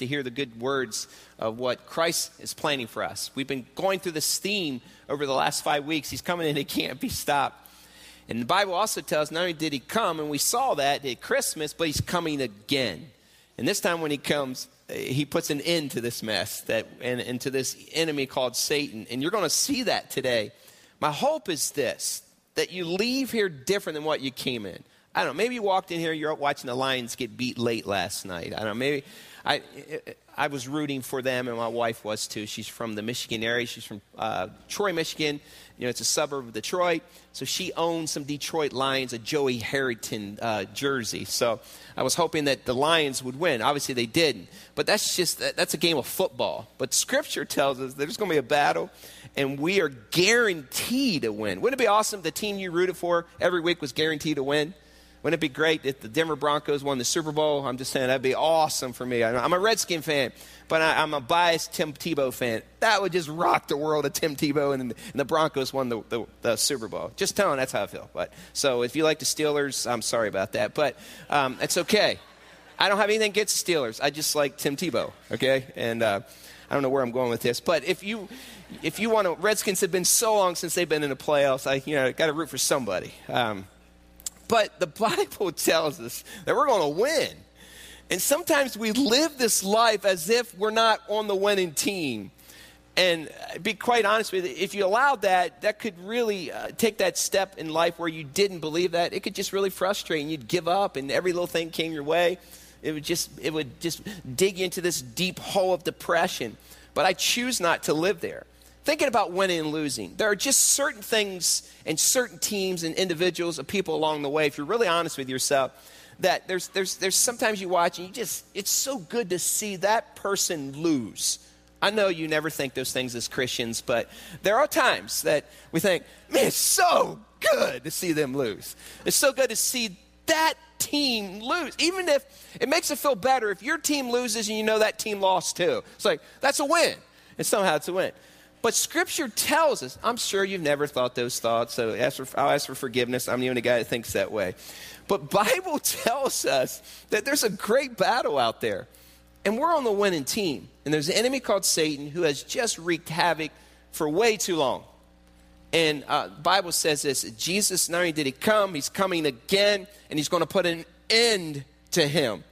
to hear the good words of what Christ is planning for us. We've been going through this theme over the last five weeks. He's coming and he can't be stopped. And the Bible also tells not only did he come, and we saw that at Christmas, but he's coming again. And this time when he comes, eh, he puts an end to this mess that, and, and to this enemy called Satan. And you're going to see that today. My hope is this that you leave here different than what you came in. I don't know, maybe you walked in here, you're watching the Lions get beat late last night. I don't know, maybe I, I was rooting for them, and my wife was too. She's from the Michigan area. She's from uh, Troy, Michigan. You know, it's a suburb of Detroit. So she owns some Detroit Lions, a Joey Harrington uh, jersey. So I was hoping that the Lions would win. Obviously, they didn't. But that's just, that's a game of football. But Scripture tells us there's going to be a battle, and we are guaranteed to win. Wouldn't it be awesome the team you rooted for every week was guaranteed to win? Wouldn't it be great if the Denver Broncos won the Super Bowl? I'm just saying that'd be awesome for me. I'm a Redskin fan, but I, am a biased Tim Tebow fan. That would just rock the world of Tim Tebow and, and the Broncos won the, the, the, Super Bowl. Just telling, that's how I feel. But so if you like the Steelers, I'm sorry about that, but um, it's okay. I don't have anything against the Steelers. I just like Tim Tebow. Okay, and uh, I don't know where I'm going with this, but if you if you want to, Redskins have been so long since they've been in the playoffs. I you know got to root for somebody. Um, but the Bible tells us that we're going to win. And sometimes we live this life as if we're not on the winning team. And be quite honest with you, if you allowed that, that could really uh, take that step in life where you didn't believe that. It could just really frustrate and you'd give up and every little thing came your way. It would just it would just dig into this deep hole of depression. But I choose not to live there thinking about winning and losing, there are just certain things and certain teams and individuals and people along the way, if you're really honest with yourself, that there's, there's, there's sometimes you watch and you just, it's so good to see that person lose. I know you never think those things as Christians, but there are times that we think, man, it's so good to see them lose. It's so good to see that team lose. Even if it makes it feel better if your team loses and you know that team lost too. It's like, that's a win. And somehow it's a win. But Scripture tells us, I'm sure you've never thought those thoughts, so ask for, I'll ask for forgiveness. I'm the only guy that thinks that way. But Bible tells us that there's a great battle out there. And we're on the winning team. And there's an enemy called Satan who has just wreaked havoc for way too long. And uh, Bible says this Jesus, not only did he come, he's coming again, and he's going to put an end to him.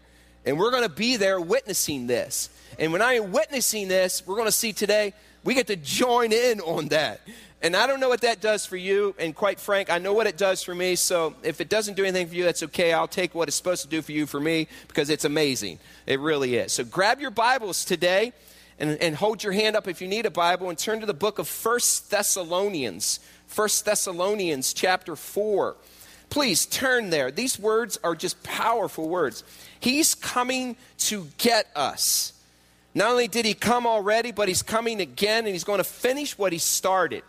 And we're going to be there witnessing this. And when I'm witnessing this, we're going to see today we get to join in on that. And I don't know what that does for you. And quite frank, I know what it does for me. So if it doesn't do anything for you, that's okay. I'll take what it's supposed to do for you for me because it's amazing. It really is. So grab your Bibles today and, and hold your hand up if you need a Bible and turn to the book of First Thessalonians. First Thessalonians chapter 4. Please turn there. These words are just powerful words. He's coming to get us. Not only did he come already, but he's coming again and he's going to finish what he started.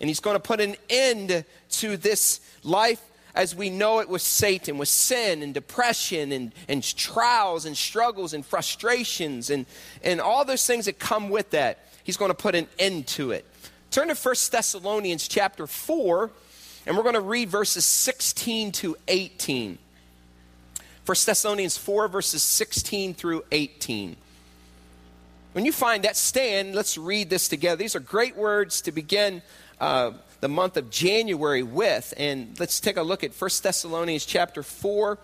And he's going to put an end to this life as we know it with Satan, with sin and depression and, and trials and struggles and frustrations and, and all those things that come with that. He's going to put an end to it. Turn to 1 Thessalonians chapter 4, and we're going to read verses 16 to 18. 1 Thessalonians 4, verses 16 through 18. When you find that, stand. Let's read this together. These are great words to begin uh, the month of January with. And let's take a look at 1 Thessalonians chapter 4,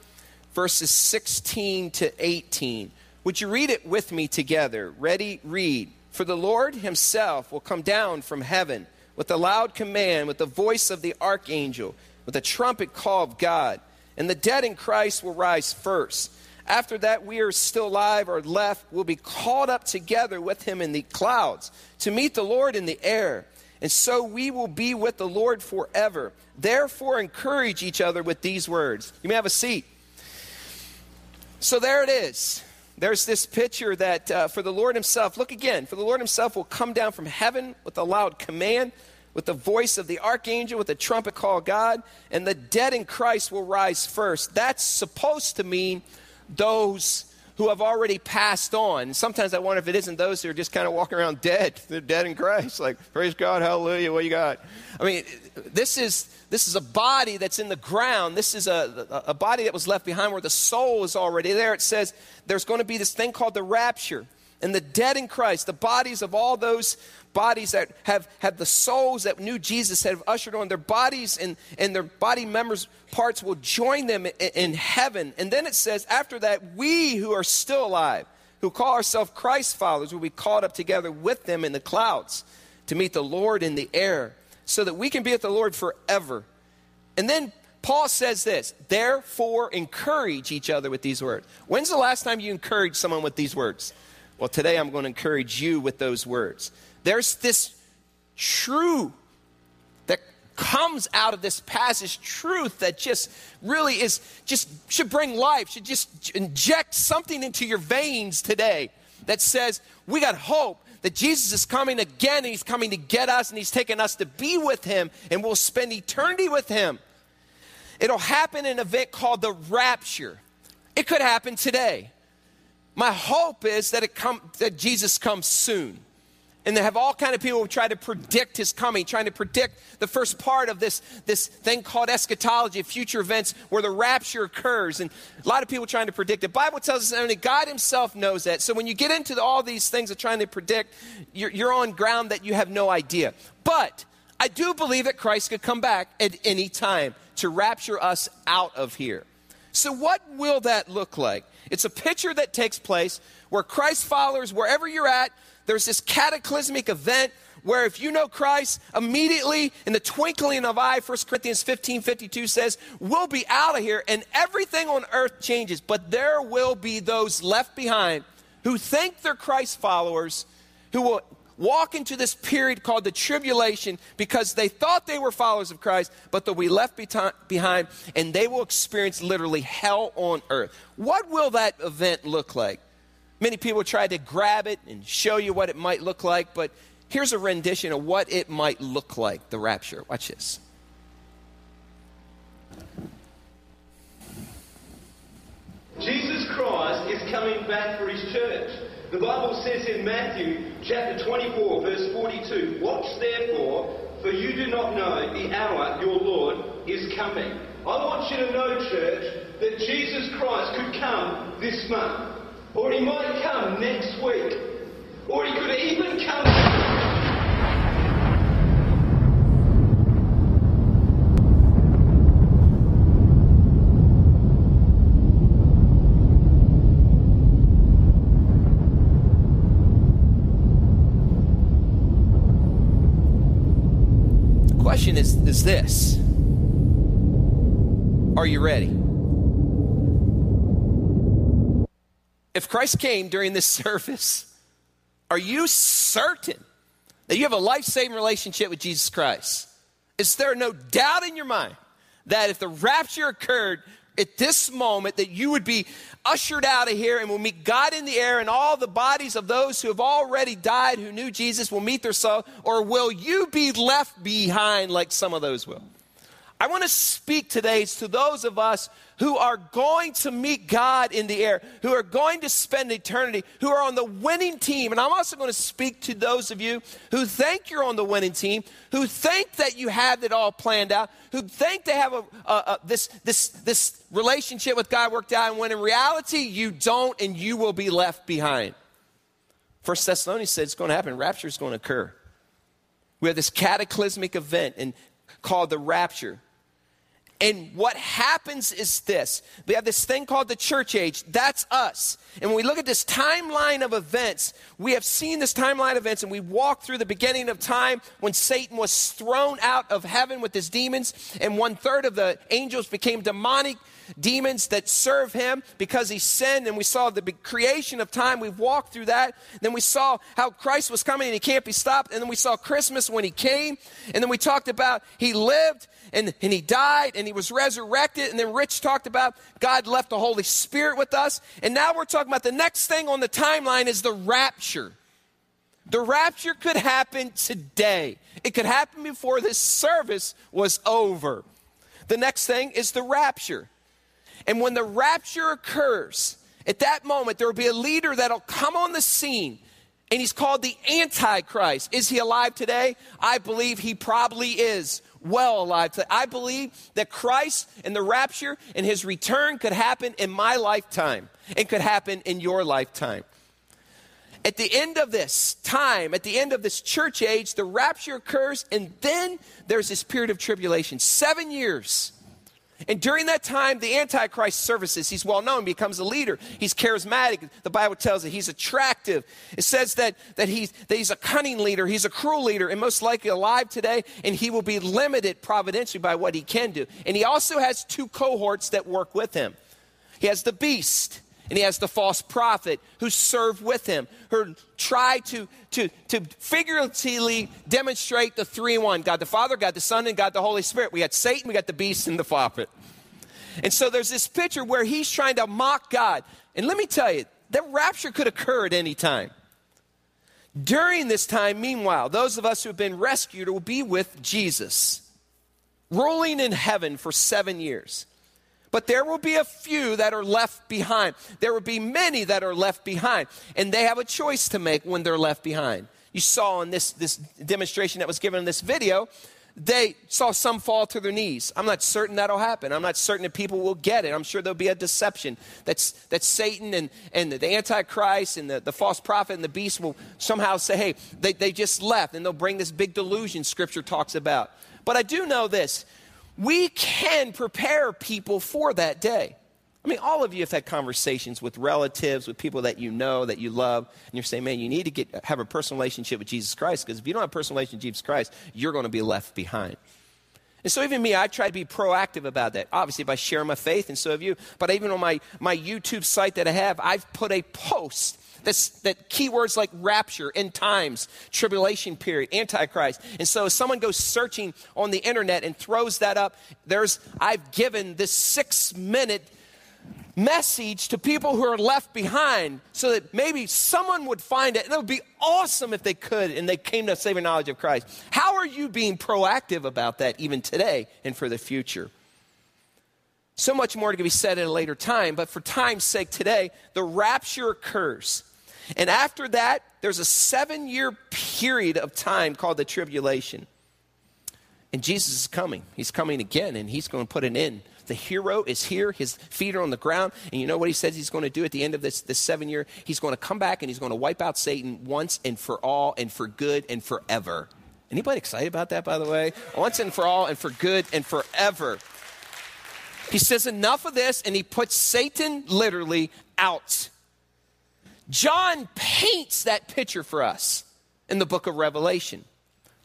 verses 16 to 18. Would you read it with me together? Ready? Read. For the Lord himself will come down from heaven with a loud command, with the voice of the archangel, with a trumpet call of God. And the dead in Christ will rise first. After that, we are still alive or left will be called up together with him in the clouds to meet the Lord in the air. And so we will be with the Lord forever. Therefore, encourage each other with these words. You may have a seat. So there it is. There's this picture that uh, for the Lord Himself, look again, for the Lord Himself will come down from heaven with a loud command, with the voice of the archangel, with a trumpet call God, and the dead in Christ will rise first. That's supposed to mean those who have already passed on. Sometimes I wonder if it isn't those who are just kind of walking around dead. They're dead in Christ. Like, praise God, hallelujah, what you got? I mean, this is this is a body that's in the ground. This is a, a body that was left behind where the soul is already there. It says there's going to be this thing called the rapture. And the dead in Christ, the bodies of all those bodies that have, have the souls that knew Jesus have ushered on, their bodies and, and their body members' parts will join them in, in heaven. And then it says, after that, we who are still alive, who call ourselves Christ's followers, will be caught up together with them in the clouds to meet the Lord in the air, so that we can be with the Lord forever. And then Paul says this, therefore encourage each other with these words. When's the last time you encouraged someone with these words? Well, today I'm going to encourage you with those words. There's this true that comes out of this passage, truth that just really is, just should bring life, should just inject something into your veins today that says, we got hope that Jesus is coming again and he's coming to get us and he's taking us to be with him and we'll spend eternity with him. It'll happen in an event called the rapture. It could happen today. My hope is that it come that Jesus comes soon. And they have all kind of people who try to predict his coming trying to predict the first part of this, this thing called eschatology future events where the rapture occurs. And a lot of people trying to predict it. The bible tells us only god himself knows that. So when you get into all these things of trying to predict you're, you're on ground that you have no idea. But i do believe that christ could come back at any time to rapture us out of here so what will that look like it's a picture that takes place where christ followers wherever you're at there's this cataclysmic event where if you know Christ, immediately in the twinkling of eye, 1 Corinthians 15 52 says, we'll be out of here and everything on earth changes. But there will be those left behind who think they're Christ followers, who will walk into this period called the tribulation because they thought they were followers of Christ, but they'll be left behind and they will experience literally hell on earth. What will that event look like? Many people try to grab it and show you what it might look like, but here's a rendition of what it might look like the rapture. Watch this. Jesus Christ is coming back for his church. The Bible says in Matthew chapter 24, verse 42 Watch therefore, for you do not know the hour your Lord is coming. I want you to know, church, that Jesus Christ could come this month. Or he might come next week. Or he could even come. The question is, is this Are you ready? if Christ came during this service, are you certain that you have a life saving relationship with Jesus Christ? Is there no doubt in your mind that if the rapture occurred at this moment, that you would be ushered out of here and will meet God in the air, and all the bodies of those who have already died who knew Jesus will meet their soul? Or will you be left behind like some of those will? I want to speak today to those of us who are going to meet God in the air, who are going to spend eternity, who are on the winning team. And I'm also going to speak to those of you who think you're on the winning team, who think that you have it all planned out, who think they have a, a, a, this, this, this relationship with God worked out, and when in reality you don't, and you will be left behind. First Thessalonians said it's going to happen. Rapture is going to occur. We have this cataclysmic event and called the rapture. And what happens is this we have this thing called the church age. That's us. And when we look at this timeline of events, we have seen this timeline of events and we walk through the beginning of time when Satan was thrown out of heaven with his demons, and one third of the angels became demonic demons that serve him because he sinned. And we saw the creation of time. We've walked through that. Then we saw how Christ was coming and he can't be stopped. And then we saw Christmas when he came. And then we talked about he lived and, and he died and he was resurrected. And then Rich talked about God left the Holy Spirit with us. And now we're talking about the next thing on the timeline is the rapture. The rapture could happen today. It could happen before this service was over. The next thing is the rapture. And when the rapture occurs, At that moment, there will be a leader that'll come on the scene, and he's called the Antichrist. Is he alive today? I believe he probably is well alive today. I believe that Christ and the rapture and his return could happen in my lifetime and could happen in your lifetime. At the end of this time, at the end of this church age, the rapture occurs, and then there's this period of tribulation seven years. And during that time, the Antichrist services. He's well known, becomes a leader. He's charismatic. The Bible tells it he's attractive. It says that, that, he's, that he's a cunning leader, he's a cruel leader, and most likely alive today, and he will be limited providentially by what he can do. And he also has two cohorts that work with him. He has the beast, and he has the false prophet who served with him, who tried to, to, to figuratively demonstrate the three in one God the Father, God the Son, and God the Holy Spirit. We got Satan, we got the beast, and the prophet. And so there's this picture where he's trying to mock God. And let me tell you, that rapture could occur at any time. During this time, meanwhile, those of us who have been rescued will be with Jesus, ruling in heaven for seven years. But there will be a few that are left behind. There will be many that are left behind. And they have a choice to make when they're left behind. You saw in this, this demonstration that was given in this video, they saw some fall to their knees. I'm not certain that'll happen. I'm not certain that people will get it. I'm sure there'll be a deception. That's, that Satan and, and the Antichrist and the, the false prophet and the beast will somehow say, hey, they, they just left. And they'll bring this big delusion Scripture talks about. But I do know this we can prepare people for that day. I mean, all of you have had conversations with relatives, with people that you know, that you love, and you're saying, man, you need to get, have a personal relationship with Jesus Christ, because if you don't have a personal relationship with Jesus Christ, you're going to be left behind. And so even me, I try to be proactive about that. Obviously, by sharing my faith, and so have you. But even on my, my YouTube site that I have, I've put a post that's, that keywords like rapture, end times, tribulation period, antichrist. And so if someone goes searching on the internet and throws that up, there's I've given this six minute message to people who are left behind so that maybe someone would find it. And it would be awesome if they could and they came to a saving knowledge of Christ. How are you being proactive about that even today and for the future? So much more to be said at a later time, but for time's sake today, the rapture occurs. And after that, there's a seven year period of time called the tribulation. And Jesus is coming. He's coming again, and he's going to put an end. The hero is here. His feet are on the ground. And you know what he says he's going to do at the end of this, this seven year? He's going to come back and he's going to wipe out Satan once and for all and for good and forever. Anybody excited about that, by the way? Once and for all and for good and forever. He says enough of this, and he puts Satan literally out. John paints that picture for us in the book of Revelation.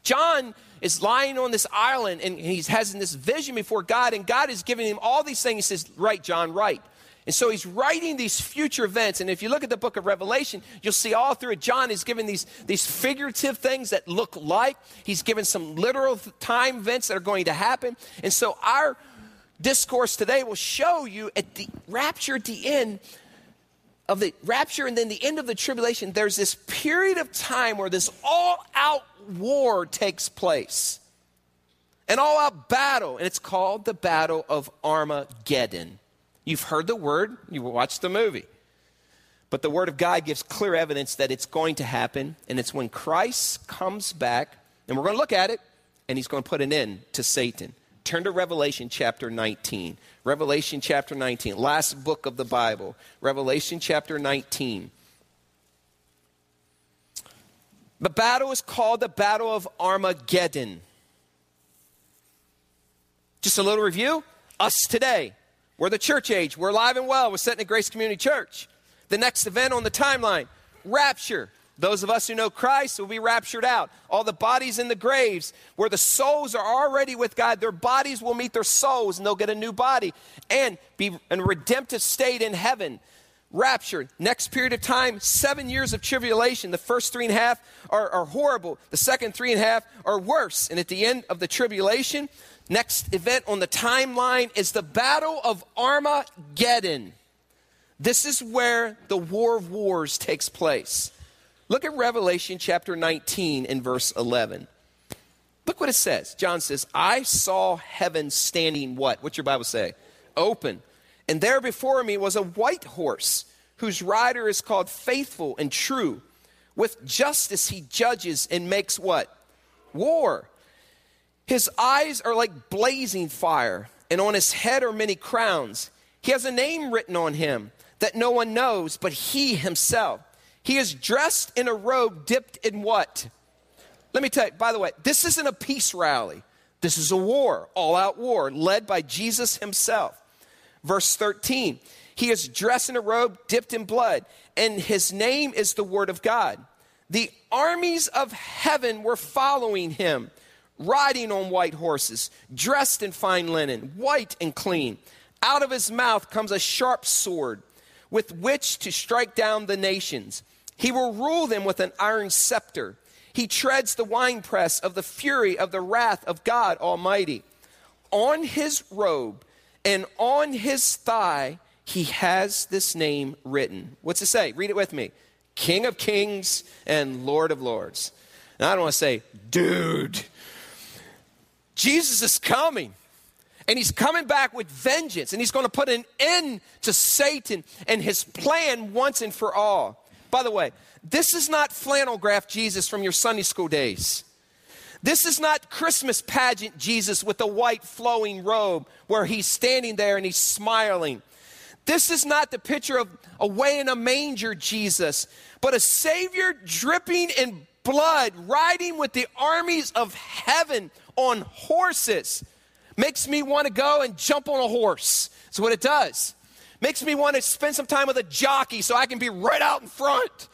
John is lying on this island and he's has this vision before God, and God is giving him all these things. He says, Write, John, write. And so he's writing these future events. And if you look at the book of Revelation, you'll see all through it, John is giving these, these figurative things that look like. He's given some literal time events that are going to happen. And so our discourse today will show you at the rapture at the end of the rapture and then the end of the tribulation, there's this period of time where this all out war takes place. An all out battle, and it's called the Battle of Armageddon. You've heard the word, you watched the movie. But the Word of God gives clear evidence that it's going to happen, and it's when Christ comes back, and we're going to look at it, and He's going to put an end to Satan. Turn to Revelation chapter 19. Revelation chapter 19, last book of the Bible. Revelation chapter 19. The battle is called the Battle of Armageddon. Just a little review. Us today. We're the church age. We're alive and well. We're sitting at Grace Community Church. The next event on the timeline rapture. Those of us who know Christ will be raptured out. All the bodies in the graves, where the souls are already with God, their bodies will meet their souls and they'll get a new body and be in a redemptive state in heaven. Raptured. Next period of time, seven years of tribulation. The first three and a half are, are horrible, the second three and a half are worse. And at the end of the tribulation, next event on the timeline is the Battle of Armageddon. This is where the War of Wars takes place. Look at Revelation chapter 19 and verse 11. Look what it says. John says, I saw heaven standing what? What's your Bible say? Open. And there before me was a white horse, whose rider is called faithful and true. With justice he judges and makes what? War. His eyes are like blazing fire, and on his head are many crowns. He has a name written on him that no one knows but he himself. He is dressed in a robe dipped in what? Let me tell you, by the way, this isn't a peace rally. This is a war, all out war, led by Jesus himself. Verse 13 He is dressed in a robe dipped in blood, and his name is the Word of God. The armies of heaven were following him, riding on white horses, dressed in fine linen, white and clean. Out of his mouth comes a sharp sword with which to strike down the nations. He will rule them with an iron scepter. He treads the winepress of the fury of the wrath of God Almighty. On his robe and on his thigh, he has this name written. What's it say? Read it with me King of Kings and Lord of Lords. Now, I don't want to say, dude, Jesus is coming. And he's coming back with vengeance, and he's going to put an end to Satan and his plan once and for all. By the way, this is not flannel graph Jesus from your Sunday school days. This is not Christmas pageant Jesus with a white flowing robe where he's standing there and he's smiling. This is not the picture of away in a manger Jesus, but a Savior dripping in blood, riding with the armies of heaven on horses. Makes me want to go and jump on a horse. That's what it does. Makes me want to spend some time with a jockey so I can be right out in front.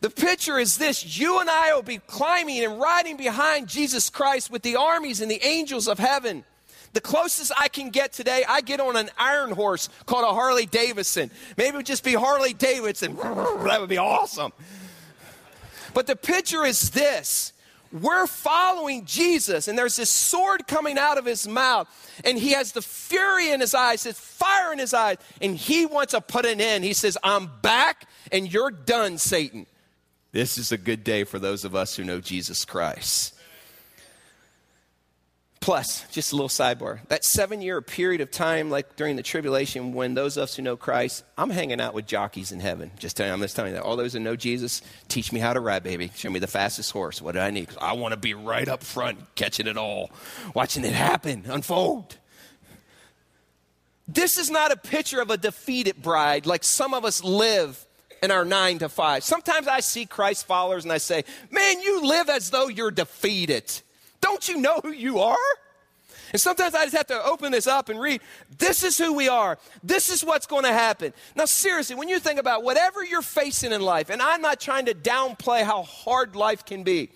The picture is this you and I will be climbing and riding behind Jesus Christ with the armies and the angels of heaven. The closest I can get today, I get on an iron horse called a Harley Davidson. Maybe it would just be Harley Davidson. That would be awesome. But the picture is this we're following Jesus, and there's this sword coming out of his mouth, and he has the fury in his eyes, his fire in his eyes, and he wants to put an end. He says, I'm back, and you're done, Satan. This is a good day for those of us who know Jesus Christ. Plus, just a little sidebar that seven year period of time, like during the tribulation, when those of us who know Christ, I'm hanging out with jockeys in heaven. Just telling I'm just telling you that. All those who know Jesus, teach me how to ride, baby. Show me the fastest horse. What do I need? I want to be right up front, catching it all, watching it happen, unfold. This is not a picture of a defeated bride like some of us live in our nine to five. Sometimes I see Christ followers and I say, man, you live as though you're defeated. Don't you know who you are? And sometimes I just have to open this up and read, this is who we are. This is what's going to happen. Now, seriously, when you think about whatever you're facing in life, and I'm not trying to downplay how hard life can be,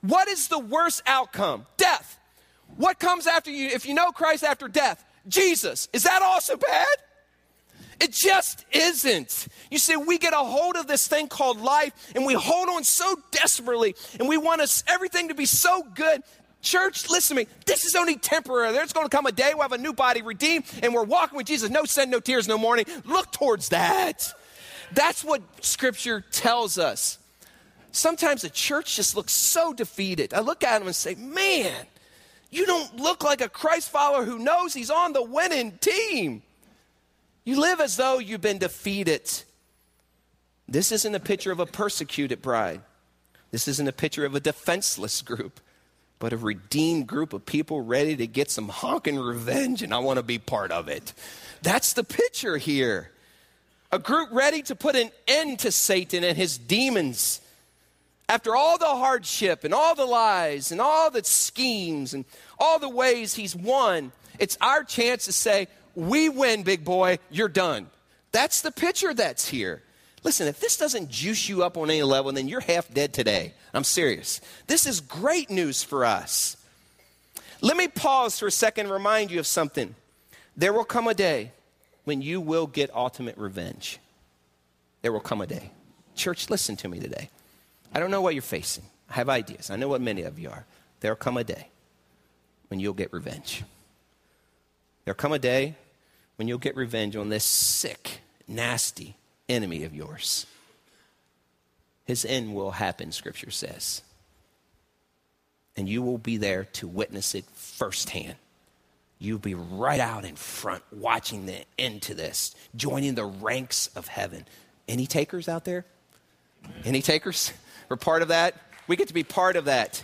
what is the worst outcome? Death. What comes after you, if you know Christ after death? Jesus. Is that also bad? It just isn't. You see, we get a hold of this thing called life and we hold on so desperately and we want us, everything to be so good. Church, listen to me. This is only temporary. There's going to come a day we'll have a new body redeemed and we're walking with Jesus. No sin, no tears, no mourning. Look towards that. That's what Scripture tells us. Sometimes the church just looks so defeated. I look at them and say, man, you don't look like a Christ follower who knows he's on the winning team. You live as though you've been defeated. This isn't a picture of a persecuted bride. This isn't a picture of a defenseless group, but a redeemed group of people ready to get some honking revenge, and I want to be part of it. That's the picture here. A group ready to put an end to Satan and his demons. After all the hardship and all the lies and all the schemes and all the ways he's won, it's our chance to say, we win, big boy, you're done. That's the picture that's here. Listen, if this doesn't juice you up on any level, then you're half dead today. I'm serious. This is great news for us. Let me pause for a second and remind you of something. There will come a day when you will get ultimate revenge. There will come a day. Church, listen to me today. I don't know what you're facing. I have ideas. I know what many of you are. There will come a day when you'll get revenge. There'll come a day when you'll get revenge on this sick, nasty enemy of yours. His end will happen, Scripture says. And you will be there to witness it firsthand. You'll be right out in front watching the end to this, joining the ranks of heaven. Any takers out there? Any takers? We're part of that. We get to be part of that.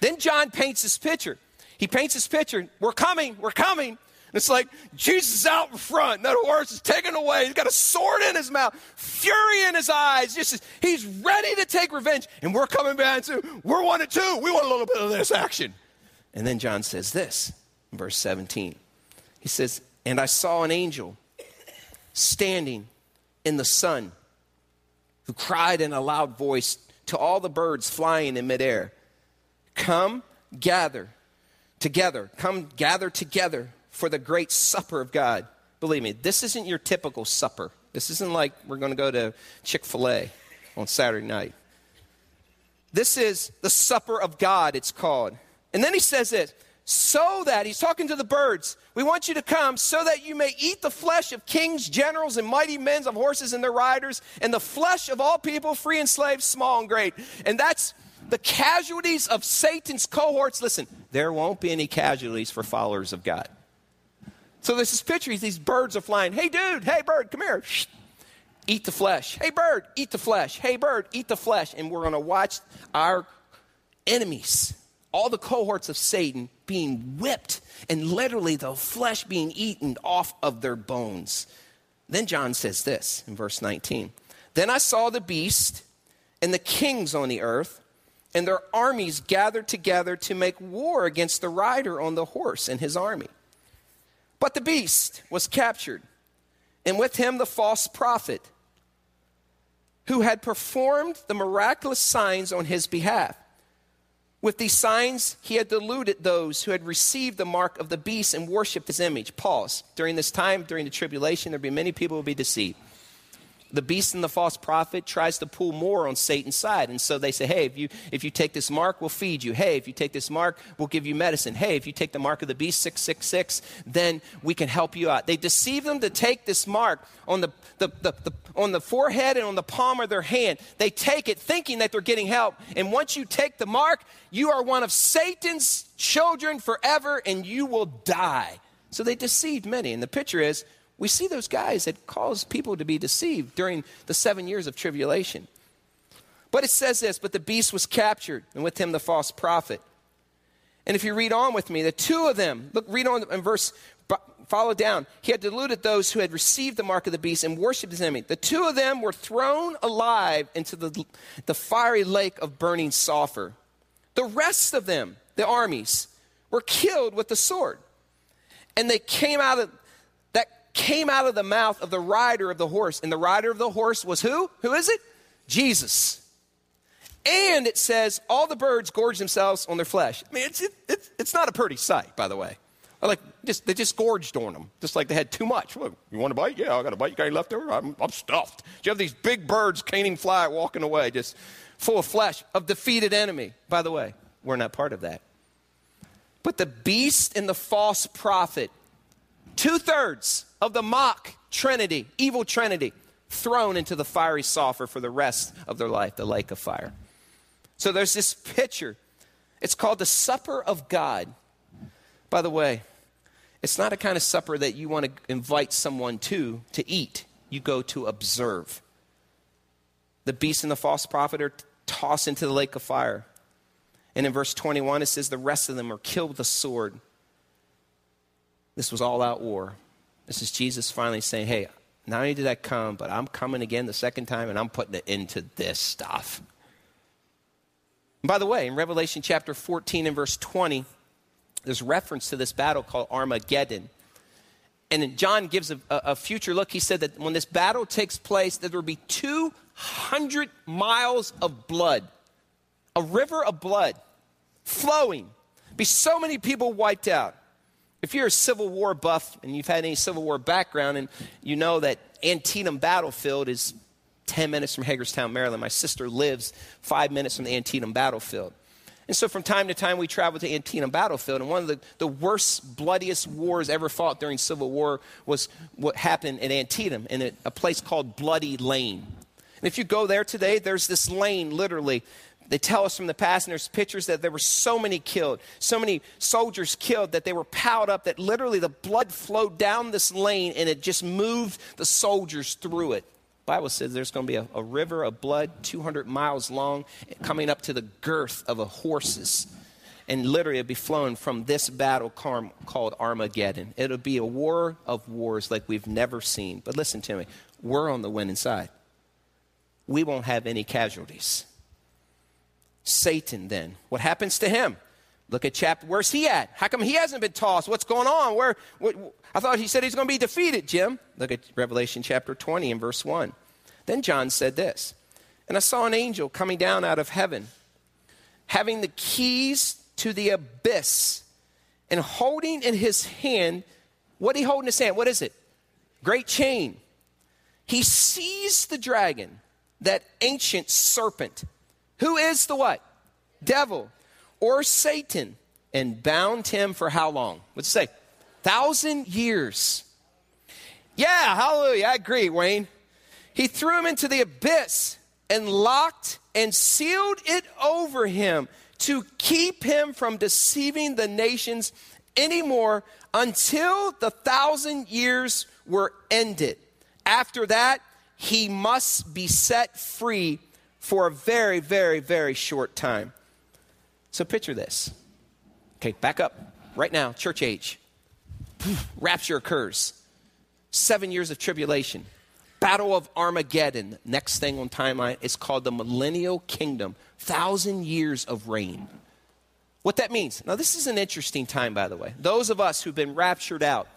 Then John paints this picture. He paints this picture. We're coming, we're coming. It's like Jesus is out in front. That horse is taken away. He's got a sword in his mouth, fury in his eyes. Just he's ready to take revenge. And we're coming back saying, we're one and two. We want a little bit of this action. And then John says this in verse 17. He says, And I saw an angel standing in the sun who cried in a loud voice to all the birds flying in midair Come, gather together. Come, gather together for the great supper of God. Believe me, this isn't your typical supper. This isn't like we're going to go to Chick fil A on Saturday night. This is the supper of God, it's called. And then he says this so that, he's talking to the birds, we want you to come so that you may eat the flesh of kings, generals, and mighty men of horses and their riders, and the flesh of all people, free and slave, small and great. And that's the casualties of Satan's cohorts. Listen, there won't be any casualties for followers of God. So this picture, these birds are flying. Hey, dude, hey, bird, come here. Shh. Eat the flesh. Hey, bird, eat the flesh. Hey, bird, eat the flesh. And we're going to watch our enemies all the cohorts of Satan being whipped and literally the flesh being eaten off of their bones. Then John says this in verse 19 Then I saw the beast and the kings on the earth and their armies gathered together to make war against the rider on the horse and his army. But the beast was captured, and with him the false prophet who had performed the miraculous signs on his behalf. With these signs, he had deluded those who had received the mark of the beast and worshiped his image. Pause. During this time, during the tribulation, there'll be many people who will be deceived the beast and the false prophet tries to pull more on Satan's side. And so they say, hey, if you, if you take this mark, we'll feed you. Hey, if you take this mark, we'll give you medicine. Hey, if you take the mark of the beast, 666, then we can help you out. They deceive them to take this mark on the, the, the, the, on the forehead and on the palm of their hand. They take it thinking that they're getting help. And once you take the mark, you are one of Satan's children forever and you will die. So they deceived many. And the picture is we see those guys that cause people to be deceived during the seven years of tribulation. But it says this, but the beast was captured, and with him the false prophet. And if you read on with me, the two of them, look, read on in verse, follow down. He had deluded those who had received the mark of the beast and worshiped his enemy. The two of them were thrown alive into the, the fiery lake of burning sulfur. The rest of them, the armies, were killed with the sword. And they came out of came out of the mouth of the rider of the horse. And the rider of the horse was who? Who is it? Jesus. And it says, all the birds gorge themselves on their flesh. I mean, it's, it, it's, it's not a pretty sight, by the way. Like, just, they just gorged on them, just like they had too much. Look, you want a bite? Yeah, I got a bite. You got any left over? I'm, I'm stuffed. You have these big birds, caning fly, walking away, just full of flesh, of defeated enemy. By the way, we're not part of that. But the beast and the false prophet Two thirds of the mock trinity, evil trinity, thrown into the fiery sulfur for the rest of their life, the lake of fire. So there's this picture. It's called the supper of God. By the way, it's not a kind of supper that you want to invite someone to to eat. You go to observe. The beast and the false prophet are tossed into the lake of fire. And in verse 21, it says the rest of them are killed with a sword. This was all out war. This is Jesus finally saying, hey, not only did I come, but I'm coming again the second time and I'm putting it into this stuff. And by the way, in Revelation chapter 14 and verse 20, there's reference to this battle called Armageddon. And John gives a, a, future look. He said that when this battle takes place, that there will be 200 miles of blood, a river of blood flowing. Be so many people wiped out. If you're a Civil War buff and you've had any Civil War background and you know that Antietam battlefield is 10 minutes from Hagerstown, Maryland. My sister lives five minutes from the Antietam battlefield. And so from time to time we travel to Antietam battlefield. And one of the, the worst, bloodiest wars ever fought during Civil War was what happened at Antietam in a, a place called Bloody Lane. And if you go there today, there's this lane literally they tell us from the past, and there's pictures that there were so many killed, so many soldiers killed that they were piled up that literally the blood flowed down this lane and it just moved the soldiers through it. Bible says there's going to be a, a river of blood 200 miles long coming up to the girth of a horse's and literally it'll be flown from this battle called Armageddon. It'll be a war of wars like we've never seen. But listen to me, we're on the winning side. We won't have any casualties. Satan, then, what happens to him? Look at chapter. Where's he at? How come he hasn't been tossed? What's going on? Where? What, I thought he said he's going to be defeated. Jim, look at Revelation chapter 20 and verse 1. Then John said this, and I saw an angel coming down out of heaven, having the keys to the abyss and holding in his hand, what he hold in his hand? What is it? Great chain. He seized the dragon, that ancient serpent, who is the what? Devil or Satan, and bound him for how long? Let's say, thousand years. Yeah, hallelujah. I agree, Wayne. He threw him into the abyss and locked and sealed it over him to keep him from deceiving the nations anymore until the thousand years were ended. After that, he must be set free for a very, very, very short time. So picture this. Okay, back up right now, church age. Rapture occurs. Seven years of tribulation. Battle of Armageddon. Next thing on timeline is called the millennial kingdom thousand years of reign. What that means. Now, this is an interesting time, by the way. Those of us who've been raptured out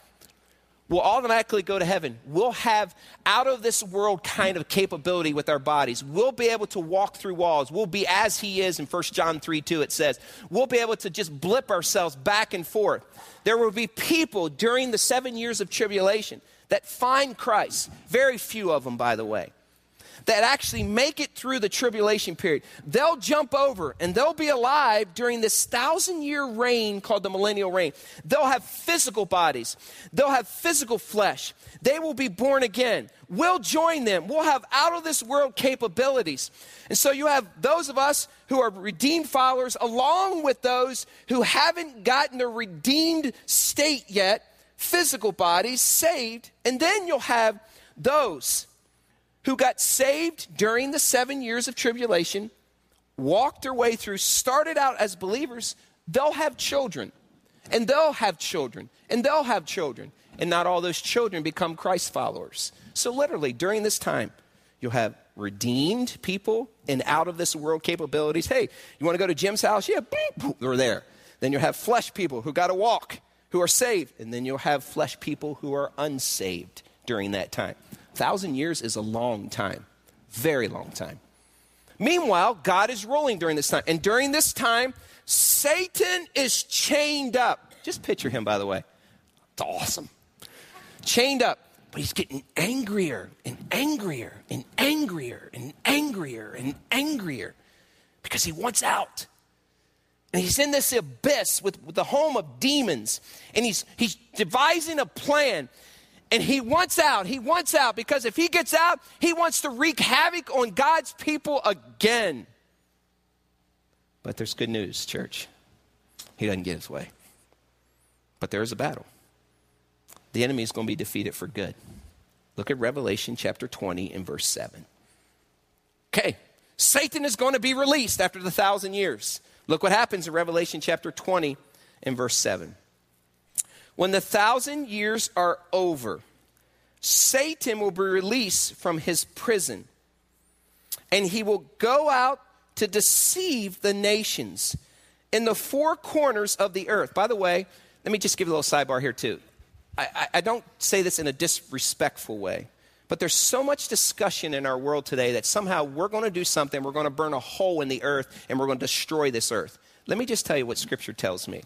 will automatically go to heaven. We'll have out of this world kind of capability with our bodies. We'll be able to walk through walls. We'll be as He is in 1 John 3 2, it says. We'll be able to just blip ourselves back and forth. There will be people during the seven years of tribulation that find Christ. Very few of them, by the way that actually make it through the tribulation period. They'll jump over and they'll be alive during this thousand year reign called the millennial reign. They'll have physical bodies, they'll have physical flesh. They will be born again. We'll join them. We'll have out of this world capabilities. And so you have those of us who are redeemed followers, along with those who haven't gotten a redeemed state yet, physical bodies saved. And then you'll have those who got saved during the seven years of tribulation, walked their way through, started out as believers, they'll have children, and they'll have children, and they'll have children. And not all those children become Christ followers. So, literally, during this time, you'll have redeemed people and out of this world capabilities. Hey, you want to go to Jim's house? Yeah, boop, they're there. Then you'll have flesh people who got to walk, who are saved. And then you'll have flesh people who are unsaved during that time thousand years is a long time, very long time. Meanwhile, God is ruling during this time. And during this time, Satan is chained up. Just picture him, by the way. It's awesome. Chained up, but he's getting angrier and angrier and angrier and angrier and angrier because he wants out. And he's in this abyss with, with the home of demons. And he's, he's devising a plan and he wants out. He wants out because if he gets out, he wants to wreak havoc on God's people again. But there's good news, church. He doesn't get his way. But there is a battle. The enemy is going to be defeated for good. Look at Revelation chapter 20 and verse 7. Okay, Satan is going to be released after the thousand years. Look what happens in Revelation chapter 20 and verse 7. When the thousand years are over, Satan will be released from his prison and he will go out to deceive the nations in the four corners of the earth. By the way, let me just give a little sidebar here, too. I, I, I don't say this in a disrespectful way, but there's so much discussion in our world today that somehow we're going to do something, we're going to burn a hole in the earth, and we're going to destroy this earth. Let me just tell you what Scripture tells me.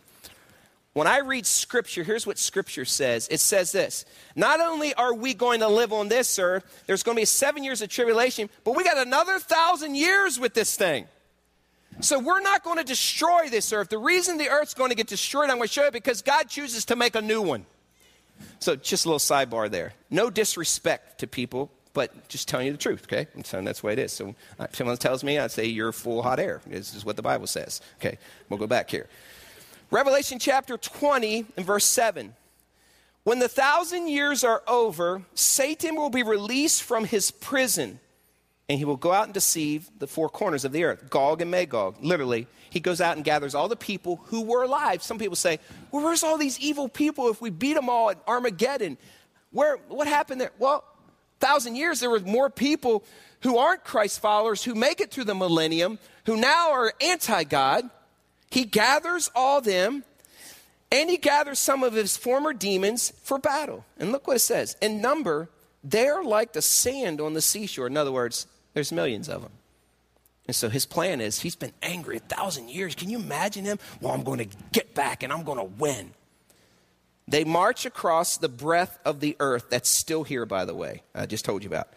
When I read scripture, here's what scripture says it says this Not only are we going to live on this earth, there's going to be seven years of tribulation, but we got another thousand years with this thing. So we're not going to destroy this earth. The reason the earth's going to get destroyed, I'm going to show you because God chooses to make a new one. So just a little sidebar there. No disrespect to people, but just telling you the truth, okay? And so that's the way it is. So if someone tells me, I'd say you're full hot air. This is what the Bible says. Okay, we'll go back here. Revelation chapter 20 and verse 7. When the thousand years are over, Satan will be released from his prison and he will go out and deceive the four corners of the earth Gog and Magog. Literally, he goes out and gathers all the people who were alive. Some people say, Well, where's all these evil people if we beat them all at Armageddon? Where, what happened there? Well, thousand years, there were more people who aren't Christ followers who make it through the millennium, who now are anti God. He gathers all them and he gathers some of his former demons for battle. And look what it says. In number, they're like the sand on the seashore. In other words, there's millions of them. And so his plan is he's been angry a thousand years. Can you imagine him? Well, I'm going to get back and I'm going to win. They march across the breadth of the earth, that's still here, by the way, I just told you about,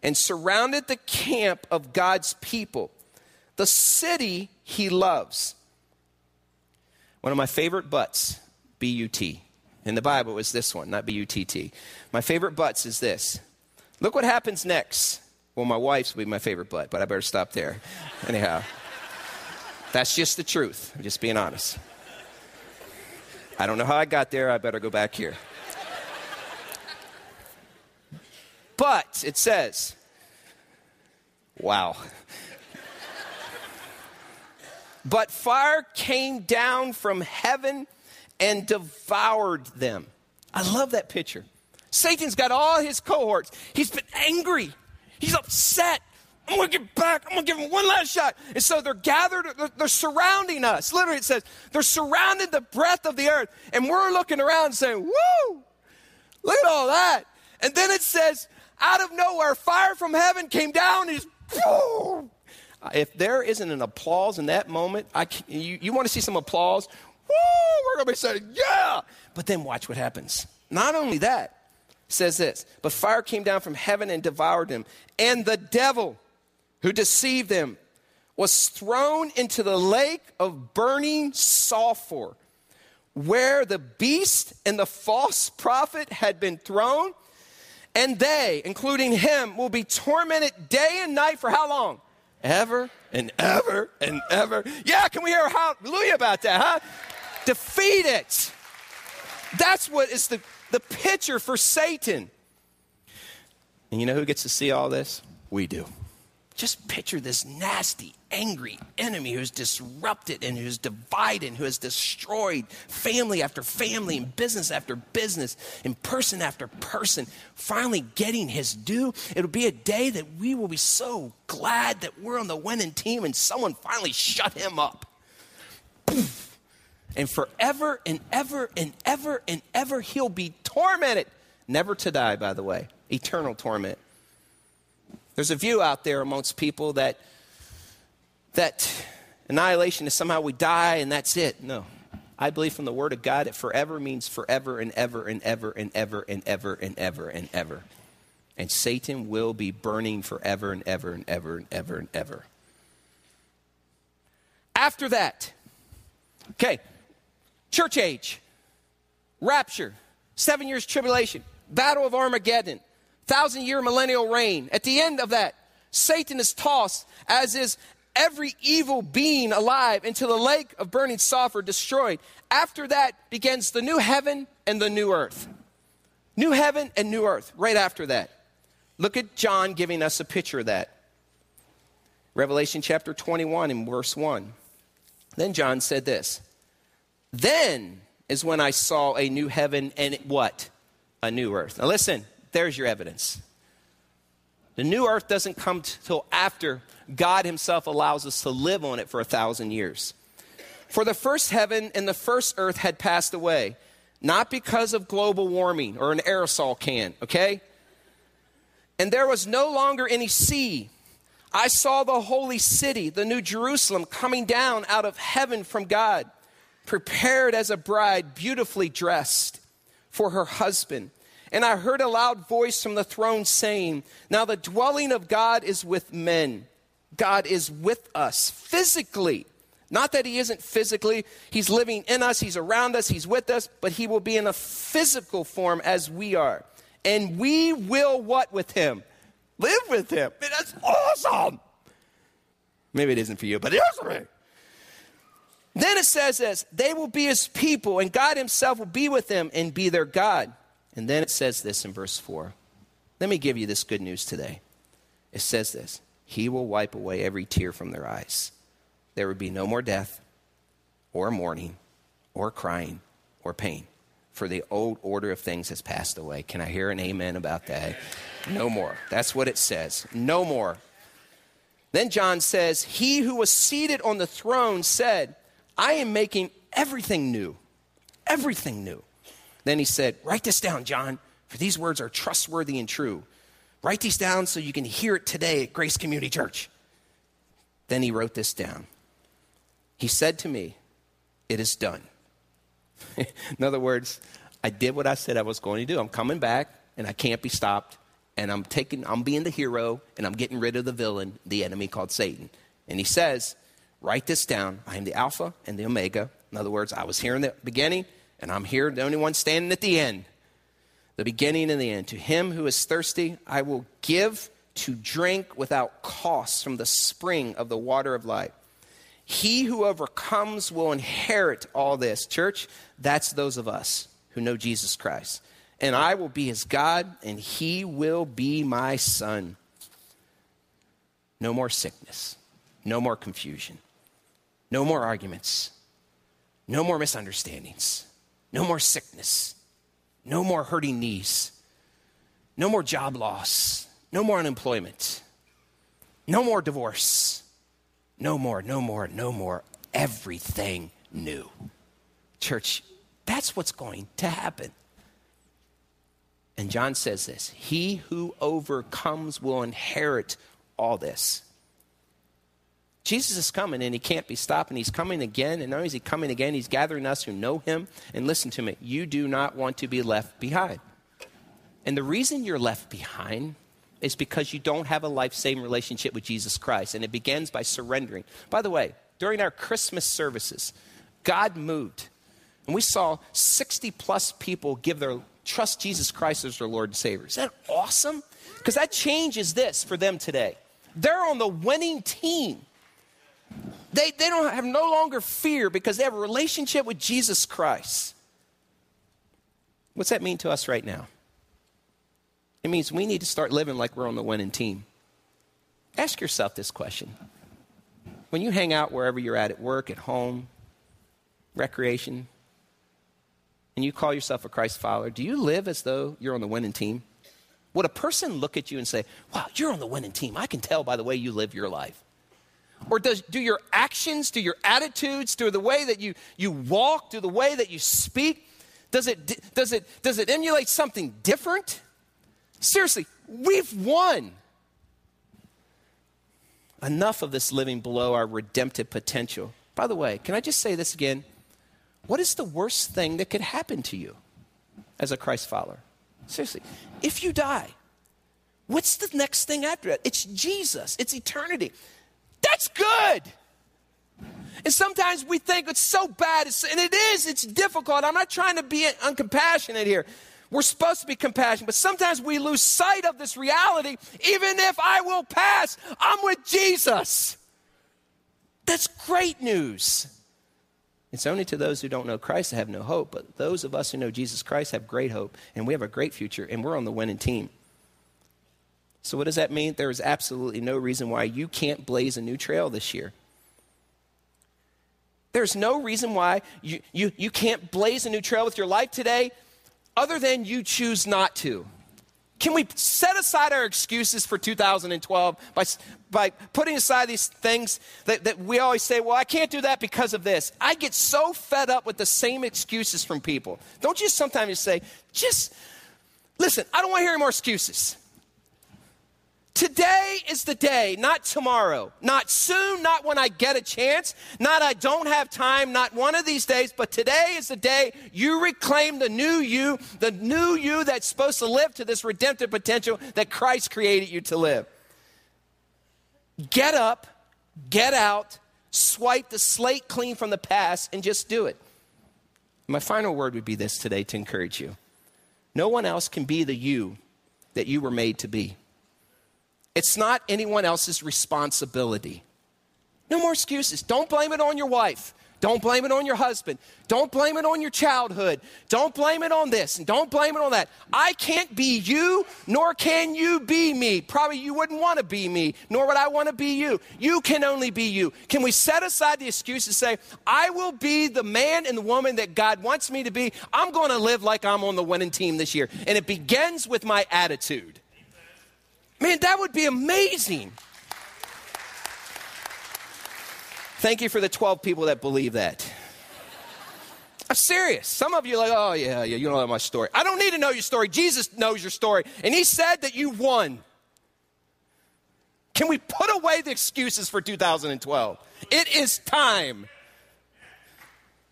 and surrounded the camp of God's people, the city he loves. One of my favorite butts, B U T. In the Bible is this one, not B U T T. My favorite butts is this. Look what happens next. Well, my wife's will be my favorite butt, but I better stop there. Anyhow, that's just the truth. I'm just being honest. I don't know how I got there. I better go back here. But it says, wow. But fire came down from heaven and devoured them. I love that picture. Satan's got all his cohorts. He's been angry. He's upset. I'm to get back. I'm to give him one last shot. And so they're gathered, they're surrounding us. Literally, it says they're surrounding the breadth of the earth. And we're looking around saying, Woo! Look at all that. And then it says, out of nowhere, fire from heaven came down and just, Woo! If there isn't an applause in that moment, I, you, you want to see some applause? Woo! We're going to be saying, Yeah! But then watch what happens. Not only that, says this But fire came down from heaven and devoured them. And the devil who deceived them was thrown into the lake of burning sulfur, where the beast and the false prophet had been thrown. And they, including him, will be tormented day and night for how long? Ever and ever and ever. Yeah, can we hear a hallelujah about that, huh? Defeat it. That's what is the the picture for Satan. And you know who gets to see all this? We do. Just picture this nasty, angry enemy who's disrupted and who's divided, who has destroyed family after family and business after business and person after person, finally getting his due. It'll be a day that we will be so glad that we're on the winning team and someone finally shut him up. And forever and ever and ever and ever he'll be tormented. Never to die, by the way, eternal torment. There's a view out there amongst people that that annihilation is somehow we die and that's it. No. I believe from the word of God that forever means forever and ever and ever and ever and ever and ever and ever. And Satan will be burning forever and ever and ever and ever and ever. After that, okay, Church age, rapture, seven years tribulation, battle of Armageddon, thousand year millennial reign. At the end of that, Satan is tossed, as is every evil being alive, into the lake of burning sulfur, destroyed. After that begins the new heaven and the new earth. New heaven and new earth, right after that. Look at John giving us a picture of that. Revelation chapter 21 and verse 1. Then John said this then is when I saw a new heaven and what? A new earth. Now listen, there's your evidence. The new earth doesn't come till after God Himself allows us to live on it for a thousand years. For the first heaven and the first earth had passed away, not because of global warming or an aerosol can, okay? And there was no longer any sea. I saw the holy city, the new Jerusalem, coming down out of heaven from God prepared as a bride, beautifully dressed for her husband. And I heard a loud voice from the throne saying, Now the dwelling of God is with men. God is with us physically. Not that He isn't physically, He's living in us, He's around us, He's with us, but He will be in a physical form as we are. And we will what with Him? Live with Him. that's awesome. Maybe it isn't for you, but it is for me. Then it says this they will be his people, and God himself will be with them and be their God. And then it says this in verse 4. Let me give you this good news today. It says this He will wipe away every tear from their eyes. There would be no more death, or mourning, or crying, or pain, for the old order of things has passed away. Can I hear an amen about that? No more. That's what it says. No more. Then John says, He who was seated on the throne said, I am making everything new. Everything new. Then he said, Write this down, John, for these words are trustworthy and true. Write these down so you can hear it today at Grace Community Church. Then he wrote this down. He said to me, It is done. In other words, I did what I said I was going to do. I'm coming back and I can't be stopped. And I'm taking, I'm being the hero and I'm getting rid of the villain, the enemy called Satan. And he says, Write this down. I am the Alpha and the Omega. In other words, I was here in the beginning and I'm here, the only one standing at the end. The beginning and the end. To him who is thirsty, I will give to drink without cost from the spring of the water of life. He who overcomes will inherit all this. Church, that's those of us who know Jesus Christ. And I will be his God, and he will be my son. No more sickness, no more confusion, no more arguments, no more misunderstandings, no more sickness, no more hurting knees, no more job loss, no more unemployment, no more divorce, no more, no more, no more, everything new. Church, that's what's going to happen. And John says this He who overcomes will inherit all this. Jesus is coming and he can't be stopped, and he's coming again. And not only is he coming again, he's gathering us who know him. And listen to me, you do not want to be left behind. And the reason you're left behind is because you don't have a life saving relationship with Jesus Christ. And it begins by surrendering. By the way, during our Christmas services, God moved. And we saw 60 plus people give their trust Jesus Christ as their Lord and Savior. Is that awesome? Because that changes this for them today. They're on the winning team. They, they don't have no longer fear because they have a relationship with Jesus Christ. What's that mean to us right now? It means we need to start living like we're on the winning team. Ask yourself this question. When you hang out wherever you're at, at work, at home, recreation, and you call yourself a Christ follower, do you live as though you're on the winning team? Would a person look at you and say, Wow, you're on the winning team? I can tell by the way you live your life. Or does, do your actions, do your attitudes, do the way that you, you walk, do the way that you speak, does it, does, it, does it emulate something different? Seriously, we've won. Enough of this living below our redemptive potential. By the way, can I just say this again? What is the worst thing that could happen to you as a Christ follower? Seriously, if you die, what's the next thing after that? It's Jesus, it's eternity. That's good. And sometimes we think it's so bad, it's, and it is, it's difficult. I'm not trying to be uncompassionate here. We're supposed to be compassionate, but sometimes we lose sight of this reality. Even if I will pass, I'm with Jesus. That's great news. It's only to those who don't know Christ that have no hope, but those of us who know Jesus Christ have great hope, and we have a great future, and we're on the winning team. So, what does that mean? There is absolutely no reason why you can't blaze a new trail this year. There's no reason why you, you, you can't blaze a new trail with your life today other than you choose not to. Can we set aside our excuses for 2012 by, by putting aside these things that, that we always say, well, I can't do that because of this? I get so fed up with the same excuses from people. Don't you sometimes say, just listen, I don't want to hear any more excuses. Today is the day, not tomorrow, not soon, not when I get a chance, not I don't have time, not one of these days, but today is the day you reclaim the new you, the new you that's supposed to live to this redemptive potential that Christ created you to live. Get up, get out, swipe the slate clean from the past, and just do it. My final word would be this today to encourage you no one else can be the you that you were made to be. It's not anyone else's responsibility. No more excuses. Don't blame it on your wife. Don't blame it on your husband. Don't blame it on your childhood. Don't blame it on this and don't blame it on that. I can't be you, nor can you be me. Probably you wouldn't want to be me, nor would I want to be you. You can only be you. Can we set aside the excuse and say, I will be the man and the woman that God wants me to be? I'm going to live like I'm on the winning team this year. And it begins with my attitude. Man, that would be amazing. Thank you for the 12 people that believe that. I'm serious. Some of you are like, oh, yeah, yeah, you don't know my story. I don't need to know your story. Jesus knows your story. And he said that you won. Can we put away the excuses for 2012? It is time.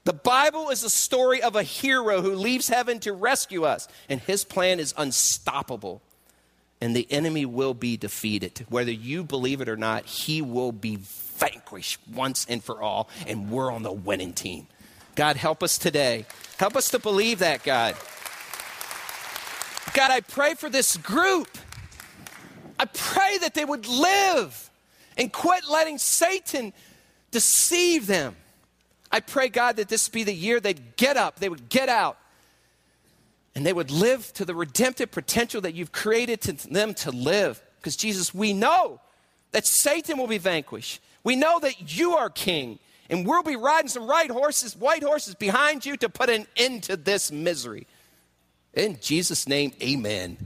The Bible is a story of a hero who leaves heaven to rescue us, and his plan is unstoppable. And the enemy will be defeated. Whether you believe it or not, he will be vanquished once and for all, and we're on the winning team. God, help us today. Help us to believe that, God. God, I pray for this group. I pray that they would live and quit letting Satan deceive them. I pray, God, that this be the year they'd get up, they would get out, and they would live to the redemptive potential that you've created to them to live. Because, Jesus, we know that Satan will be vanquished. We know that you are king, and we'll be riding some white horses, white horses behind you to put an end to this misery. In Jesus' name, amen.